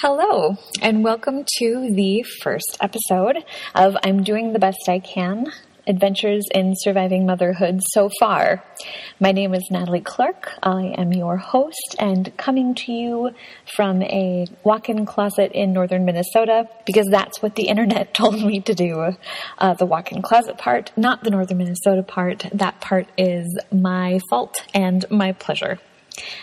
Hello, and welcome to the first episode of I'm Doing the Best I Can Adventures in Surviving Motherhood so far. My name is Natalie Clark. I am your host and coming to you from a walk in closet in northern Minnesota because that's what the internet told me to do. Uh, the walk in closet part, not the northern Minnesota part. That part is my fault and my pleasure.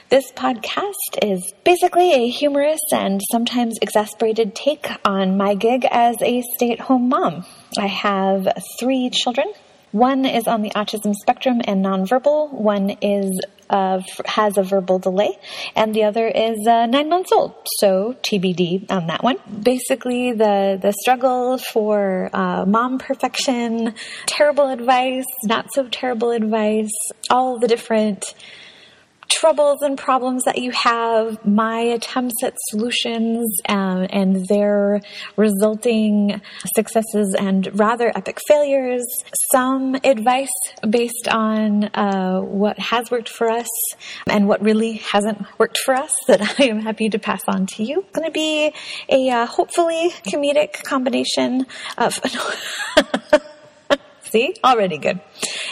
This podcast is basically a humorous and sometimes exasperated take on my gig as a stay at home mom. I have three children. One is on the autism spectrum and nonverbal. One is uh, has a verbal delay, and the other is uh, nine months old. So TBD on that one. Basically, the the struggle for uh, mom perfection, terrible advice, not so terrible advice, all the different troubles and problems that you have, my attempts at solutions um, and their resulting successes and rather epic failures, some advice based on uh, what has worked for us and what really hasn't worked for us that I am happy to pass on to you. It's going to be a uh, hopefully comedic combination of. See, already good.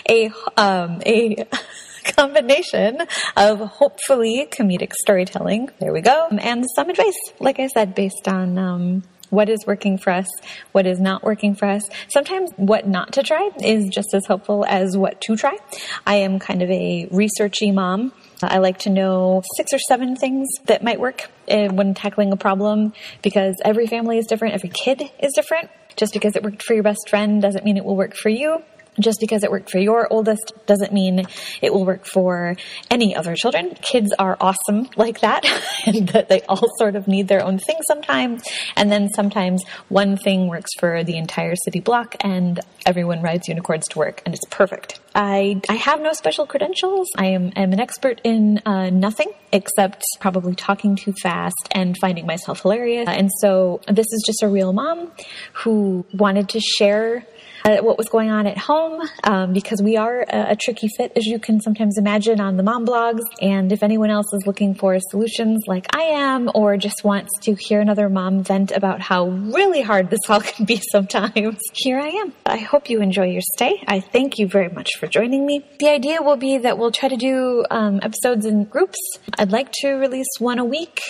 A um, a combination of hopefully comedic storytelling. There we go. And some advice, like I said, based on um, what is working for us, what is not working for us. Sometimes what not to try is just as helpful as what to try. I am kind of a researchy mom. I like to know six or seven things that might work eh, when tackling a problem because every family is different, every kid is different. Just because it worked for your best friend doesn't mean it will work for you just because it worked for your oldest doesn't mean it will work for any other children. Kids are awesome like that, and that they all sort of need their own thing sometimes. And then sometimes one thing works for the entire city block, and everyone rides unicorns to work, and it's perfect. I I have no special credentials. I am, am an expert in uh, nothing except probably talking too fast and finding myself hilarious. And so this is just a real mom who wanted to share uh, what was going on at home um, because we are a, a, tricky fit, as you can sometimes imagine, on the mom blogs. And if anyone else is looking for solutions like I am, or just wants to hear another mom vent about how really hard this all can be sometimes, here I am. I hope you enjoy your stay. I thank you very much for joining me. The idea will be that we'll try to do um, episodes in groups. I'd like to release one a week,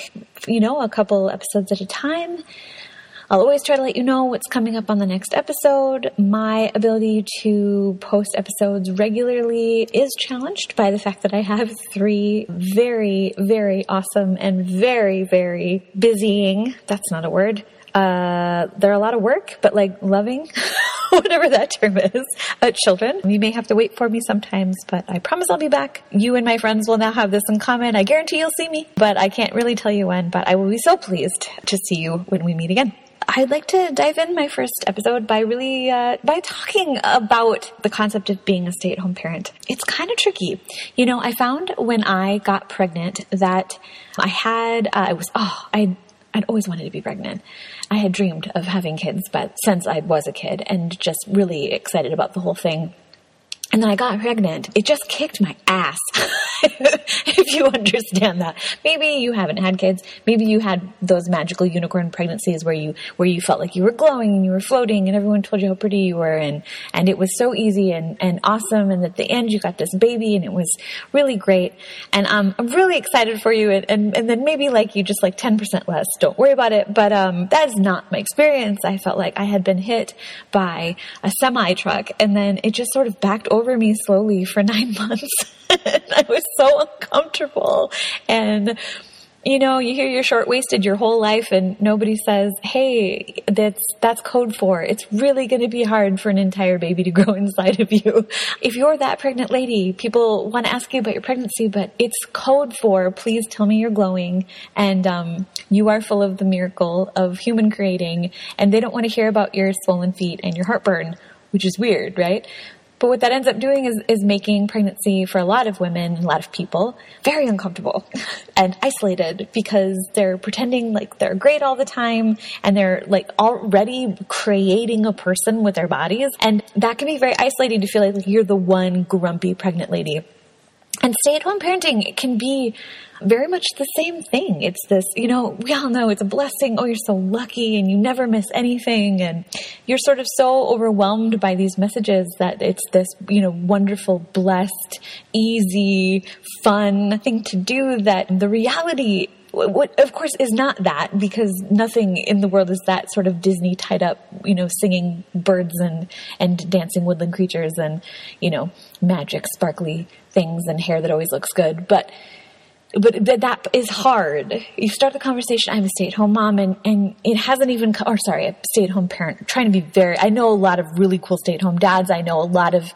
you know, a couple episodes at a time. I'll always try to let you know what's coming up on the next episode. My ability to post episodes regularly is challenged by the fact that I have three very, very awesome and very, very busying, that's not a word, uh, they're a lot of work, but like loving, whatever that term is, uh, children. You may have to wait for me sometimes, but I promise I'll be back. You and my friends will now have this in common. I guarantee you'll see me, but I can't really tell you when, but I will be so pleased to see you when we meet again. I'd like to dive in my first episode by really uh, by talking about the concept of being a stay-at-home parent. It's kind of tricky. You know, I found when I got pregnant that I had uh, I was oh I I'd always wanted to be pregnant. I had dreamed of having kids, but since I was a kid and just really excited about the whole thing. And then I got pregnant. It just kicked my ass. if you understand that. Maybe you haven't had kids. Maybe you had those magical unicorn pregnancies where you, where you felt like you were glowing and you were floating and everyone told you how pretty you were and, and it was so easy and, and awesome. And at the end you got this baby and it was really great. And, um, I'm really excited for you. And, and, and then maybe like you just like 10% less. Don't worry about it. But, um, that is not my experience. I felt like I had been hit by a semi truck and then it just sort of backed over me slowly for nine months. I was so uncomfortable. And, you know, you hear you're short waisted your whole life and nobody says, Hey, that's, that's code for it's really going to be hard for an entire baby to grow inside of you. If you're that pregnant lady, people want to ask you about your pregnancy, but it's code for please tell me you're glowing and, um, you are full of the miracle of human creating and they don't want to hear about your swollen feet and your heartburn, which is weird, right? But what that ends up doing is, is making pregnancy for a lot of women, and a lot of people, very uncomfortable and isolated because they're pretending like they're great all the time and they're like already creating a person with their bodies. And that can be very isolating to feel like, like you're the one grumpy pregnant lady And stay at home parenting can be very much the same thing. It's this, you know, we all know it's a blessing. Oh, you're so lucky and you never miss anything. And you're sort of so overwhelmed by these messages that it's this, you know, wonderful, blessed, easy, fun thing to do that the reality what of course is not that because nothing in the world is that sort of Disney tied up, you know, singing birds and and dancing woodland creatures and you know magic sparkly things and hair that always looks good, but but that is hard. You start the conversation. I'm a stay at home mom, and, and it hasn't even, or sorry, a stay at home parent. Trying to be very, I know a lot of really cool stay at home dads. I know a lot of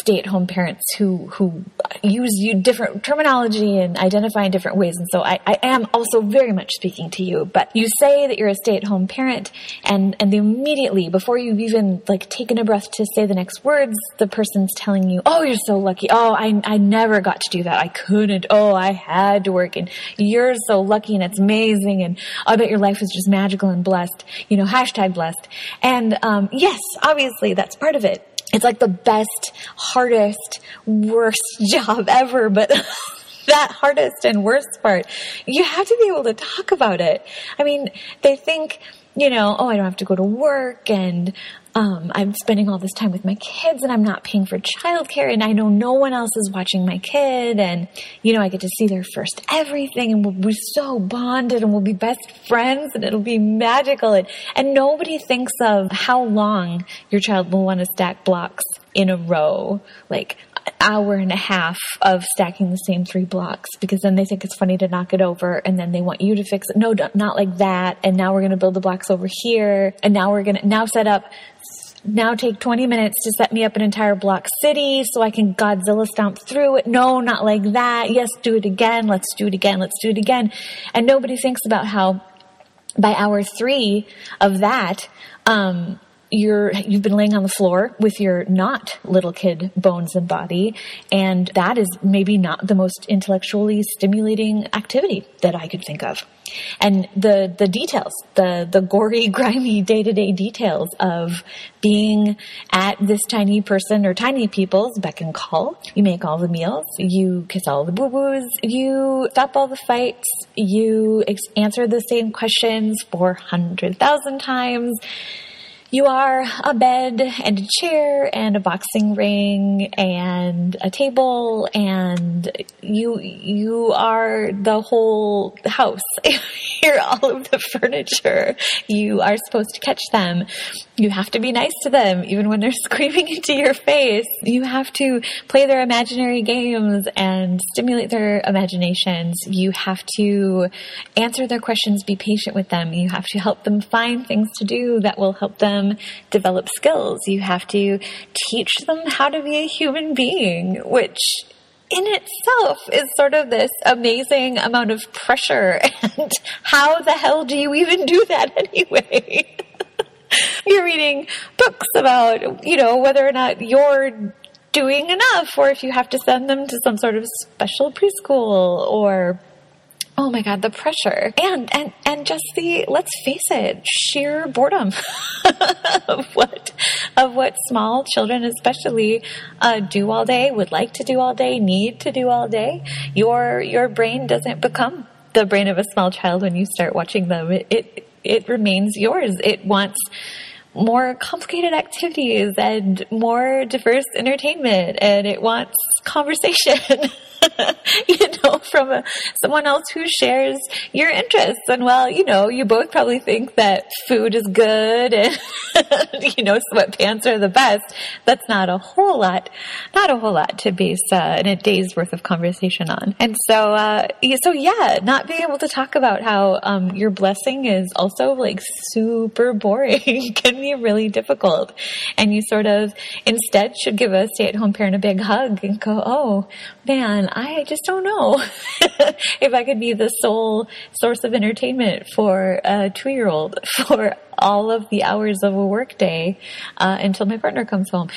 stay-at-home parents who who use you different terminology and identify in different ways. And so I, I am also very much speaking to you but you say that you're a stay-at-home parent and and immediately before you've even like taken a breath to say the next words the person's telling you oh you're so lucky. Oh I, I never got to do that. I couldn't. Oh I had to work and you're so lucky and it's amazing and I bet your life is just magical and blessed. You know hashtag blessed. And um, yes obviously that's part of it it's like the best, hardest, worst job ever, but that hardest and worst part, you have to be able to talk about it. I mean, they think, you know, oh, I don't have to go to work and um, I'm spending all this time with my kids and I'm not paying for childcare and I know no one else is watching my kid and, you know, I get to see their first everything and we'll be so bonded and we'll be best friends and it'll be magical. And, and nobody thinks of how long your child will want to stack blocks in a row. Like, hour and a half of stacking the same three blocks because then they think it's funny to knock it over and then they want you to fix it. No, not like that. And now we're going to build the blocks over here. And now we're going to now set up now take 20 minutes to set me up an entire block city so I can Godzilla stomp through it. No, not like that. Yes, do it again. Let's do it again. Let's do it again. And nobody thinks about how by hour three of that, um, you're you've been laying on the floor with your not little kid bones and body and that is maybe not the most intellectually stimulating activity that I could think of. And the the details the the gory grimy day-to-day details of being at this tiny person or tiny people's beck and call. You make all the meals you kiss all the boo-boos you stop all the fights you ex- answer the same questions 400,000 times you are a bed and a chair and a boxing ring and a table and you you are the whole house. You're all of the furniture. You are supposed to catch them. You have to be nice to them even when they're screaming into your face. You have to play their imaginary games and stimulate their imaginations. You have to answer their questions, be patient with them. You have to help them find things to do that will help them them develop skills. You have to teach them how to be a human being, which in itself is sort of this amazing amount of pressure. And how the hell do you even do that anyway? you're reading books about, you know, whether or not you're doing enough or if you have to send them to some sort of special preschool or Oh my God, the pressure and, and, and just the, let's face it, sheer boredom of what, of what small children especially, uh, do all day, would like to do all day, need to do all day. Your, your brain doesn't become the brain of a small child when you start watching them. It, it, it remains yours. It wants, more complicated activities and more diverse entertainment and it wants conversation you know from a, someone else who shares your interests. And well you know you both probably think that food is good and you know sweatpants are the best. That's not a whole lot not a whole lot to base uh, in a day's worth of conversation on. And so uh, so yeah not being able to talk about how um, your blessing is also like super boring. Can be really difficult. And you sort of instead should give a stay at home parent a big hug and go, oh man, I just don't know if I could be the sole source of entertainment for a two year old for all of the hours of a workday uh, until my partner comes home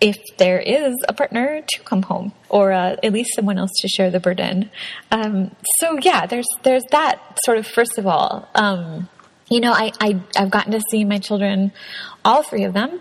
if there is a partner to come home or uh, at least someone else to share the burden. Um, so yeah, there's there's that sort of first of all. Um, you know, I, I, I've gotten to see my children, all three of them,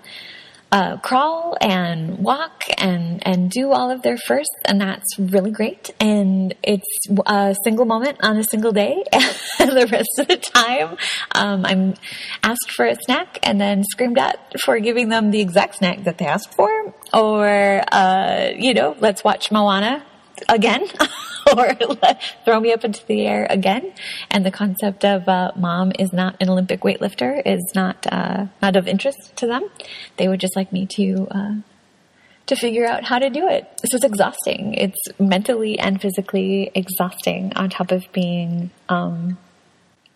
uh, crawl and walk and and do all of their firsts, and that's really great. And it's a single moment on a single day, and the rest of the time, um, I'm asked for a snack and then screamed at for giving them the exact snack that they asked for, or uh, you know, let's watch Moana again or throw me up into the air again. And the concept of uh, mom is not an Olympic weightlifter is not uh, not of interest to them. They would just like me to uh, to figure out how to do it. So it's exhausting. It's mentally and physically exhausting on top of being um,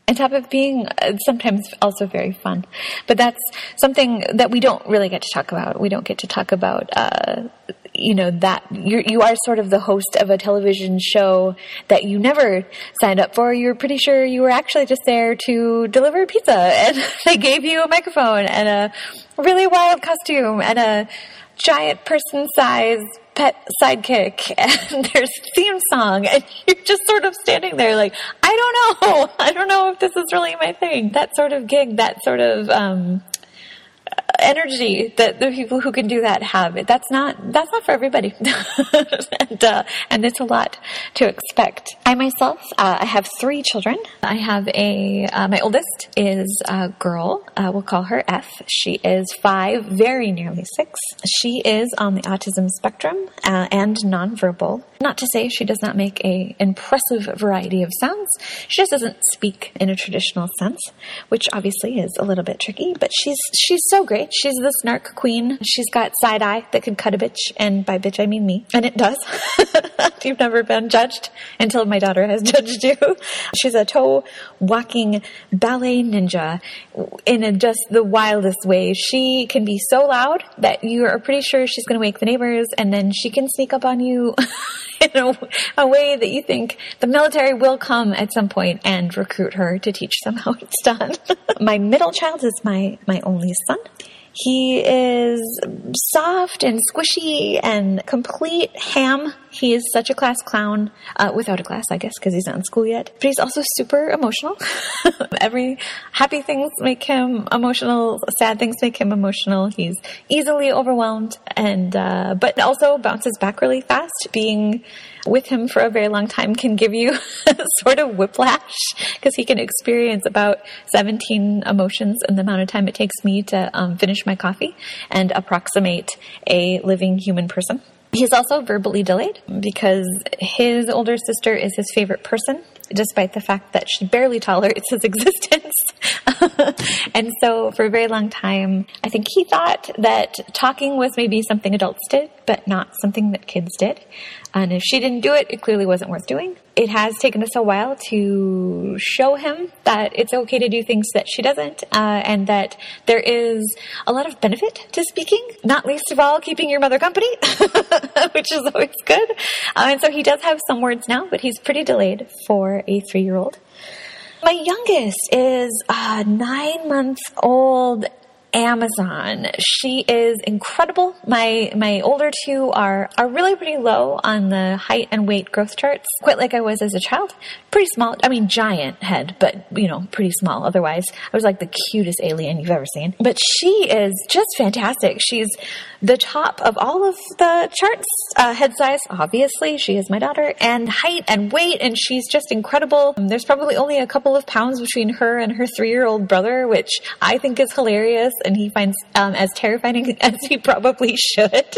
on top of being uh, sometimes also very fun. But that's something that we don't really get to talk about. We don't get to talk about, uh, you know, that you're, you are sort of the host of a television show that you never signed up for. You're pretty sure you were actually just there to deliver pizza and they gave you a microphone and a really wild costume and a giant person size pet sidekick and there's theme song and you're just sort of standing there like i don't know. I don't know if this is really my thing. That sort of gig that sort of um, energy that the people who can do that have. That's not that's not for everybody, and uh, and it's a lot to expect. I myself, uh, I have three children. I have a uh, my oldest is a girl. Uh, we'll call her F. She is five, very nearly six. She is on the autism spectrum uh, and nonverbal. Not to say she does not make a impressive variety of sounds. She just doesn't speak in a traditional sense, which obviously is a little bit tricky. But she's she's so great. She's the snark queen. She's got side eye that could cut a bitch, and by bitch I mean me, and it does. You've never been judged until my daughter has judged you. She's a toe walking ballet ninja in a, just the wildest way. She can be so loud that you are pretty sure she's going to wake the neighbors, and then she can sneak up on you. in a, a, way that you think the military will come at some point and recruit her to teach them how it's done. my middle child is my, my only son. He is soft and squishy and complete ham. He is such a class clown, uh, without a class, I guess, because he's not in school yet. But he's also super emotional. Every happy things make him emotional. Sad things make him emotional. He's easily overwhelmed and, uh, but also bounces back really fast. Being with him for a very long time can give you sort of whiplash because he can experience about 17 emotions in the amount of time it takes me to um, finish my coffee and approximate a living human person. He's also verbally delayed because his older sister is his favorite person, despite the fact that she barely tolerates his existence. and so, for a very long time, I think he thought that talking was maybe something adults did, but not something that kids did. And if she didn't do it, it clearly wasn't worth doing. It has taken us a while to show him that it's okay to do things that she doesn't, uh, and that there is a lot of benefit to speaking, not least of all keeping your mother company, which is always good. Uh, and so he does have some words now, but he's pretty delayed for a three year old. My youngest is uh, nine months old Amazon. She is incredible. My my older two are are really pretty low on the height and weight growth charts, quite like I was as a child. Pretty small. I mean, giant head, but you know, pretty small. Otherwise, I was like the cutest alien you've ever seen. But she is just fantastic. She's the top of all of the charts. Uh, head size, obviously, she is my daughter, and height and weight, and she's just incredible. There's probably only a couple of pounds between her and her three year old brother, which I think is hilarious and he finds um, as terrifying as he probably should.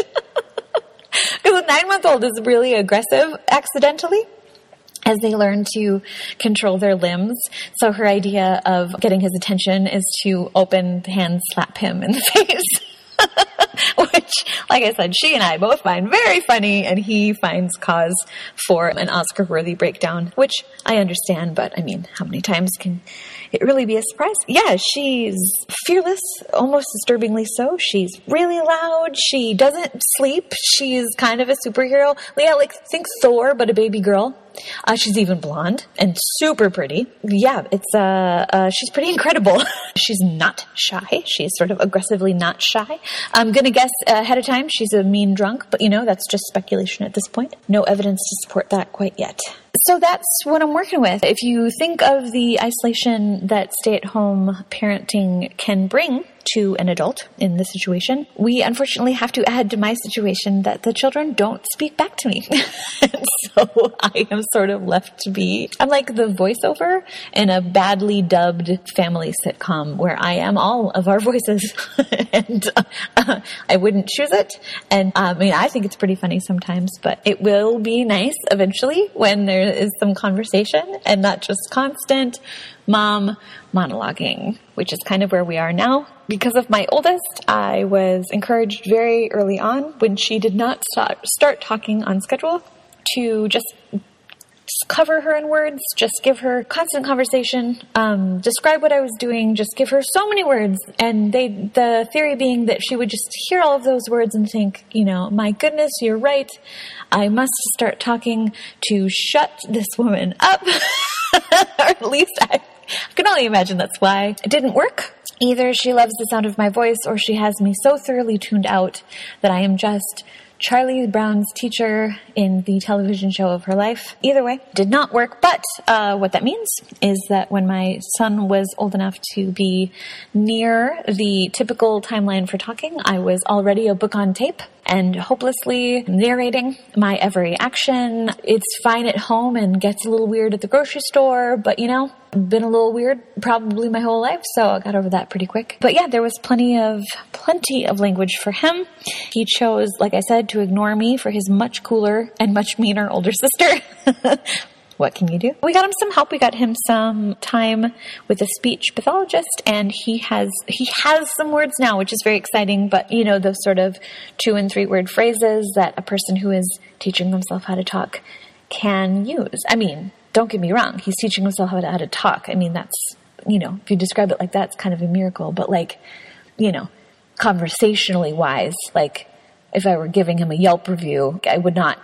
Because a nine month old is really aggressive accidentally as they learn to control their limbs. So her idea of getting his attention is to open hand slap him in the face. Which, like I said, she and I both find very funny, and he finds cause for an Oscar worthy breakdown, which I understand, but I mean, how many times can it really be a surprise? Yeah, she's fearless, almost disturbingly so. She's really loud. She doesn't sleep. She's kind of a superhero. Yeah, like think Thor, but a baby girl. Uh, she's even blonde and super pretty. Yeah, it's uh, uh she's pretty incredible. she's not shy. She's sort of aggressively not shy. I'm gonna guess ahead of time she's a mean drunk, but you know that's just speculation at this point. No evidence to support that quite yet. so that's what I'm working with. If you think of the isolation that stay at home parenting can bring to an adult in this situation, we unfortunately have to add to my situation that the children don't speak back to me. so I am sort of left to be, I'm like the voiceover in a badly dubbed family sitcom where I am all of our voices and uh, I wouldn't choose it. And uh, I mean, I think it's pretty funny sometimes, but it will be nice eventually when there is some conversation and not just constant mom monologuing, which is kind of where we are now. Because of my oldest, I was encouraged very early on when she did not start, talking on schedule to just cover her in words, just give her constant conversation, um, describe what I was doing, just give her so many words. And they, the theory being that she would just hear all of those words and think, you know, my goodness, you're right. I must start talking to shut this woman up. or at least I I can only imagine that's why it didn't work. Either she loves the sound of my voice or she has me so thoroughly tuned out that I am just Charlie Brown's teacher in the television show of her life. Either way, did not work. But uh, what that means is that when my son was old enough to be near the typical timeline for talking, I was already a book on tape and hopelessly narrating my every action. It's fine at home and gets a little weird at the grocery store, but you know, been a little weird probably my whole life, so I got over that pretty quick. But yeah, there was plenty of plenty of language for him. He chose, like I said, to ignore me for his much cooler and much meaner older sister. What can you do? We got him some help. We got him some time with a speech pathologist and he has, he has some words now, which is very exciting. But you know, those sort of two and three word phrases that a person who is teaching themselves how to talk can use. I mean, don't get me wrong. He's teaching himself how to, how to talk. I mean, that's, you know, if you describe it like that, it's kind of a miracle. But like, you know, conversationally wise, like if I were giving him a Yelp review, I would not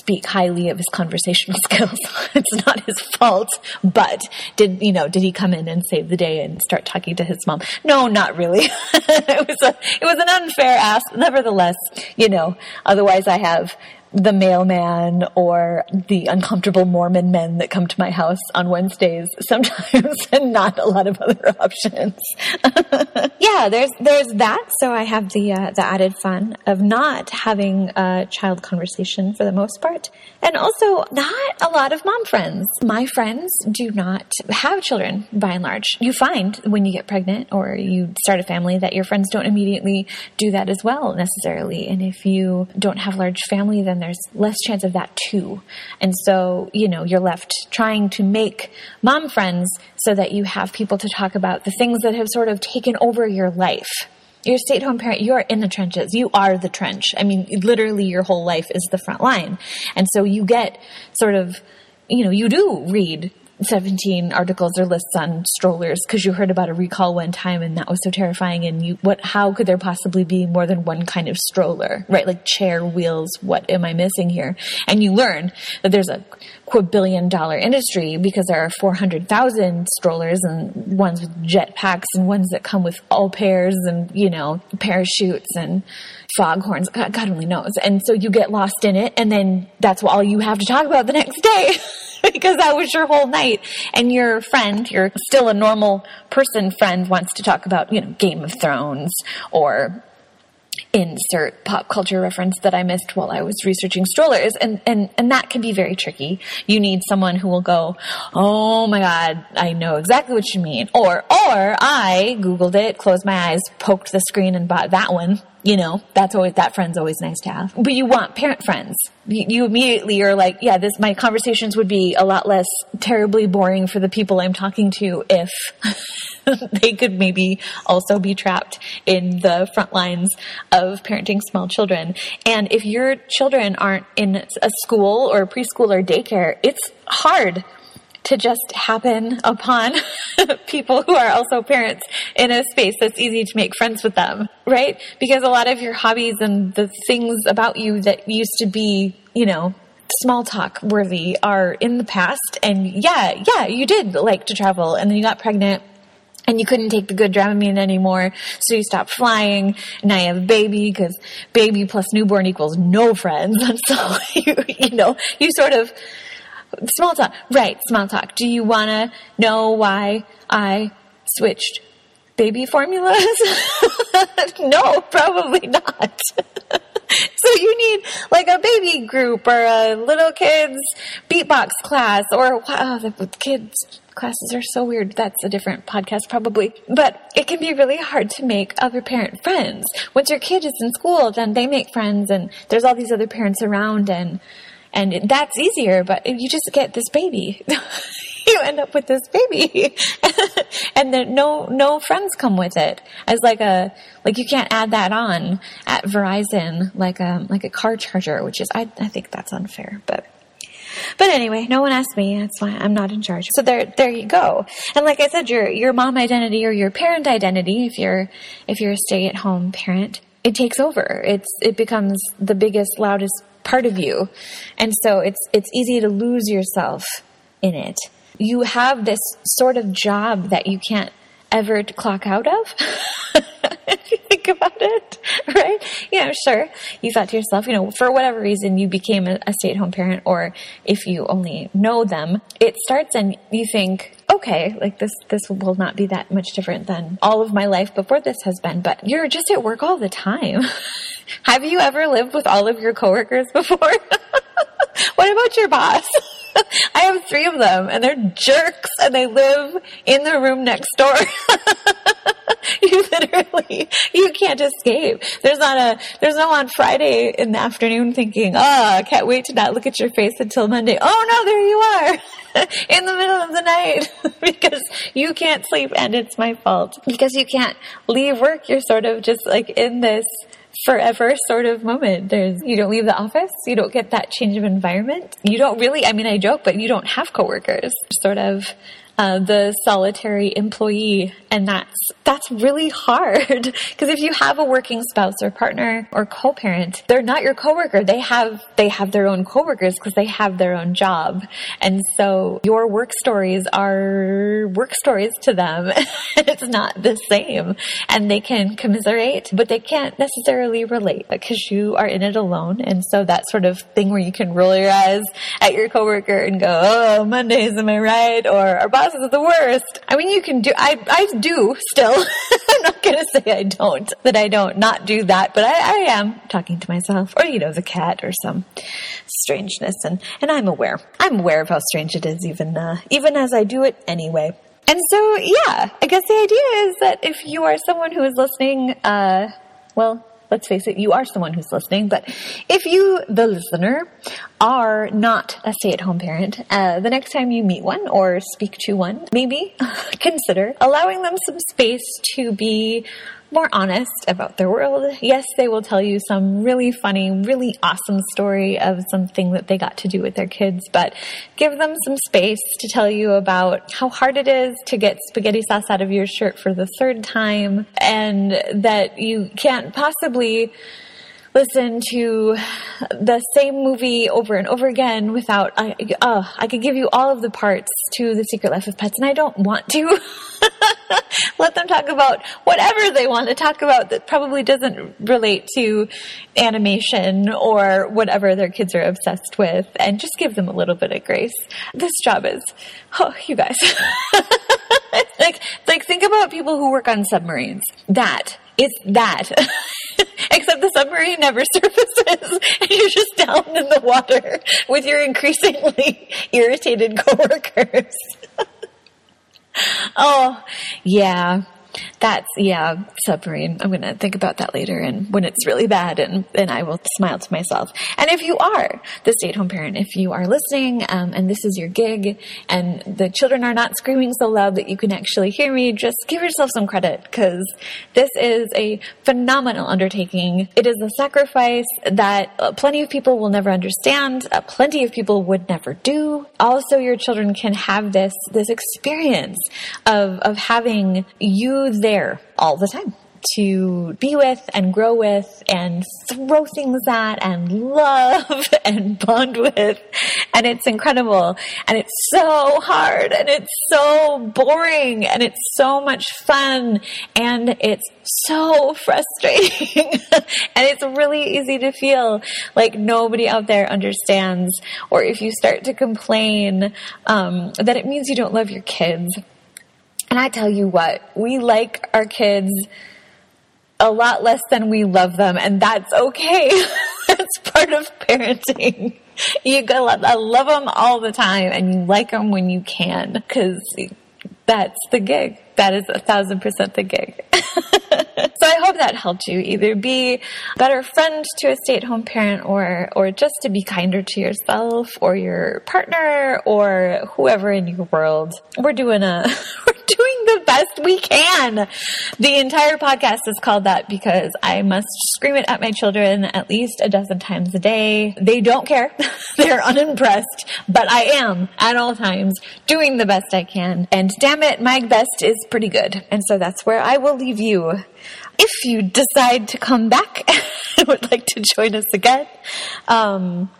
speak highly of his conversational skills. it's not his fault, but did, you know, did he come in and save the day and start talking to his mom? No, not really. it was a, it was an unfair ask. Nevertheless, you know, otherwise I have the mailman or the uncomfortable Mormon men that come to my house on Wednesdays sometimes and not a lot of other options. yeah, there's there's that. So I have the uh, the added fun of not having a child conversation for the most part, and also not a lot of mom friends. My friends do not have children by and large. You find when you get pregnant or you start a family that your friends don't immediately do that as well necessarily. And if you don't have large family, then there's less chance of that too. And so, you know, you're left trying to make mom friends so that you have people to talk about the things that have sort of taken over your life. You're a stay at home parent, you're in the trenches. You are the trench. I mean, literally your whole life is the front line. And so you get sort of, you know, you do read 17 articles or lists on strollers because you heard about a recall one time and that was so terrifying and you what how could there possibly be more than one kind of stroller right? Like chair wheels what am i missing here? And you learn that there's a quadrillion dollar industry because there are 400,000 strollers and ones with jet packs and ones that come with all pairs and you know parachutes and foghorns god, god only knows. And so you get lost in it and then that's all you have to talk about the next day because that was your whole night. And your friend, your still a normal person friend wants to talk about, you know, Game of Thrones or insert pop culture reference that I missed while I was researching strollers. And, and, and that can be very tricky. You need someone who will go, Oh my God, I know exactly what you mean. Or, or I Googled it, closed my eyes, poked the screen and bought that one. You know, that's always, that friend's always nice to have. But you want parent friends. You, you immediately are like, yeah, this, my conversations would be a lot less terribly boring for the people I'm talking to if they could maybe also be trapped in the front lines of parenting small children. And if your children aren't in a school or preschool or daycare, it's hard to just happen upon people who are also parents in a space that's easy to make friends with them, right? Because a lot of your hobbies and the things about you that used to be, you know, small talk worthy are in the past. And yeah, yeah, you did like to travel and then you got pregnant and you couldn't take the good Dramamine anymore, so you stopped flying. And now you have a baby because baby plus newborn equals no friends. And so you, you know, you sort of Small talk. Right, small talk. Do you want to know why I switched baby formulas? no, probably not. so you need like a baby group or a little kids beatbox class or wow, the kids classes are so weird. That's a different podcast probably. But it can be really hard to make other parent friends. Once your kid is in school, then they make friends and there's all these other parents around and and that's easier, but you just get this baby. you end up with this baby. and then no no friends come with it. As like a like you can't add that on at Verizon like a like a car charger, which is I I think that's unfair, but but anyway, no one asked me. That's why I'm not in charge. So there, there you go. And like I said, your your mom identity or your parent identity, if you're if you're a stay at home parent, it takes over. It's it becomes the biggest, loudest part of you, and so it's it's easy to lose yourself in it. You have this sort of job that you can't ever clock out of. if you think about it, right? You know, sure, you thought to yourself, you know, for whatever reason you became a, a stay at home parent, or if you only know them, it starts and you think, okay, like this, this will not be that much different than all of my life before this has been, but you're just at work all the time. Have you ever lived with all of your coworkers before? what about your boss? I have three of them and they're jerks and they live in the room next door. you literally, you can't escape. There's not a, there's no on Friday in the afternoon thinking, oh, I can't wait to not look at your face until Monday. Oh no, there you are in the middle of the night because you can't sleep and it's my fault because you can't leave work. You're sort of just like in this forever sort of moment. There's, you don't leave the office. You don't get that change of environment. You don't really, I mean, I joke, but you don't have coworkers. Sort of uh, the solitary employee, and that's that's really hard because if you have a working spouse or partner or co-parent, they're not your coworker. They have they have their own coworkers because they have their own job, and so your work stories are work stories to them. it's not the same, and they can commiserate, but they can't necessarily relate because you are in it alone, and so that sort of thing where you can roll your eyes at your coworker and go, "Oh, Mondays, am I right?" or "Our the worst." I mean, you can do. I I do still. I'm not going to say I don't, that I don't not do that, but I, I am talking to myself or, you know, the cat or some strangeness. And, and I'm aware. I'm aware of how strange it is even, uh, even as I do it anyway. And so, yeah, I guess the idea is that if you are someone who is listening, uh, well, let's face it, you are someone who's listening. But if you, the listener, are not a stay at home parent, uh, the next time you meet one or speak to one, maybe consider allowing them some space to be more honest about their world. Yes, they will tell you some really funny, really awesome story of something that they got to do with their kids, but give them some space to tell you about how hard it is to get spaghetti sauce out of your shirt for the third time and that you can't possibly listen to the same movie over and over again without I uh, I could give you all of the parts to The Secret Life of Pets and I don't want to let them talk about whatever they want to talk about that probably doesn't relate to animation or whatever their kids are obsessed with and just give them a little bit of grace. This job is oh you guys like like think about people who work on submarines. That is that. Except the submarine never surfaces and you're just down in the water with your increasingly irritated coworkers. oh, yeah that's yeah submarine. I'm gonna think about that later and when it's really bad and then i will smile to myself. And if you are the stay-at-home parent if you are listening um, and this is your gig and the children are not screaming so loud that you can actually hear me just give yourself some credit because this is a phenomenal undertaking. It is a sacrifice that uh, plenty of people will never understand uh, plenty of people would never do. Also your children can have this this experience of of having you there all the time to be with and grow with and throw things at and love and bond with. And it's incredible. And it's so hard and it's so boring and it's so much fun and it's so frustrating. and it's really easy to feel like nobody out there understands. Or if you start to complain, um, that it means you don't love your kids. And I tell you what, we like our kids a lot less than we love them, and that's okay. that's part of parenting. You gotta love them all the time, and you like them when you can, because that's the gig. That is a thousand percent the gig. so I hope that helped you either be a better friend to a stay-at-home parent or or just to be kinder to yourself or your partner or whoever in your world. We're doing a doing the best we can. The entire podcast is called that because I must scream it at my children at least a dozen times a day. They don't care. They're unimpressed, but I am at all times doing the best I can. And damn it, my best is pretty good. And so that's where I will leave you. If you decide to come back and would like to join us again, um,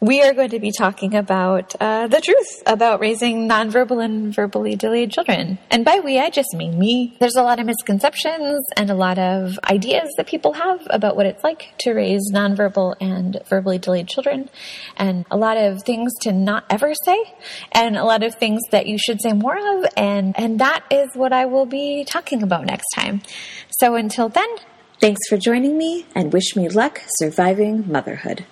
we are going to be talking about uh, the truth about raising nonverbal and verbally delayed children. And by we, I just mean me. There's a lot of misconceptions and a lot of ideas that people have about what it's like to raise nonverbal and verbally delayed children, and a lot of things to not ever say, and a lot of things that you should say more of. And, and that is what I will be talking about next time. So until then, thanks for joining me and wish me luck surviving motherhood.